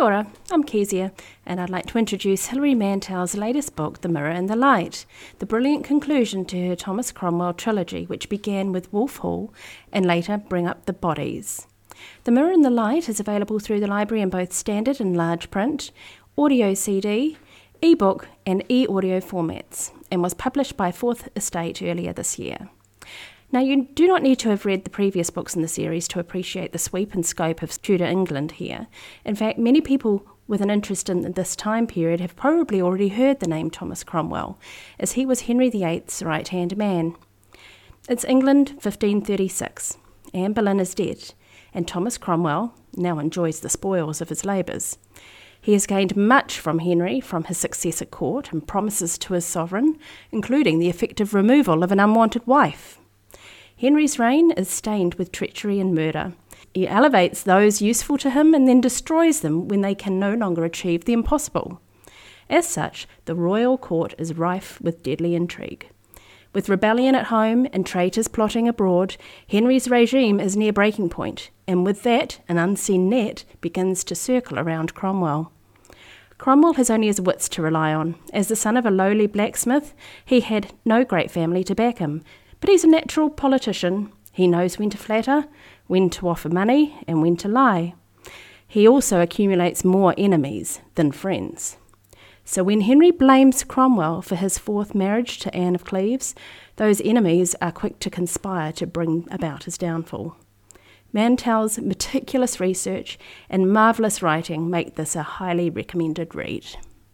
Kia ora, I'm Kezia, and I'd like to introduce Hilary Mantel's latest book, The Mirror and the Light, the brilliant conclusion to her Thomas Cromwell trilogy, which began with Wolf Hall and later Bring Up the Bodies. The Mirror and the Light is available through the library in both standard and large print, audio CD, ebook, and e audio formats, and was published by Fourth Estate earlier this year. Now, you do not need to have read the previous books in the series to appreciate the sweep and scope of Tudor England here. In fact, many people with an interest in this time period have probably already heard the name Thomas Cromwell, as he was Henry VIII's right hand man. It's England 1536. Anne Boleyn is dead, and Thomas Cromwell now enjoys the spoils of his labours. He has gained much from Henry from his success at court and promises to his sovereign, including the effective removal of an unwanted wife. Henry's reign is stained with treachery and murder. He elevates those useful to him and then destroys them when they can no longer achieve the impossible. As such, the royal court is rife with deadly intrigue. With rebellion at home and traitors plotting abroad, Henry's regime is near breaking point, and with that, an unseen net begins to circle around Cromwell. Cromwell has only his wits to rely on. As the son of a lowly blacksmith, he had no great family to back him, but he's a natural politician. He knows when to flatter, when to offer money, and when to lie. He also accumulates more enemies than friends. So when Henry blames Cromwell for his fourth marriage to Anne of Cleves, those enemies are quick to conspire to bring about his downfall. Mantel's meticulous research and marvellous writing make this a highly recommended read.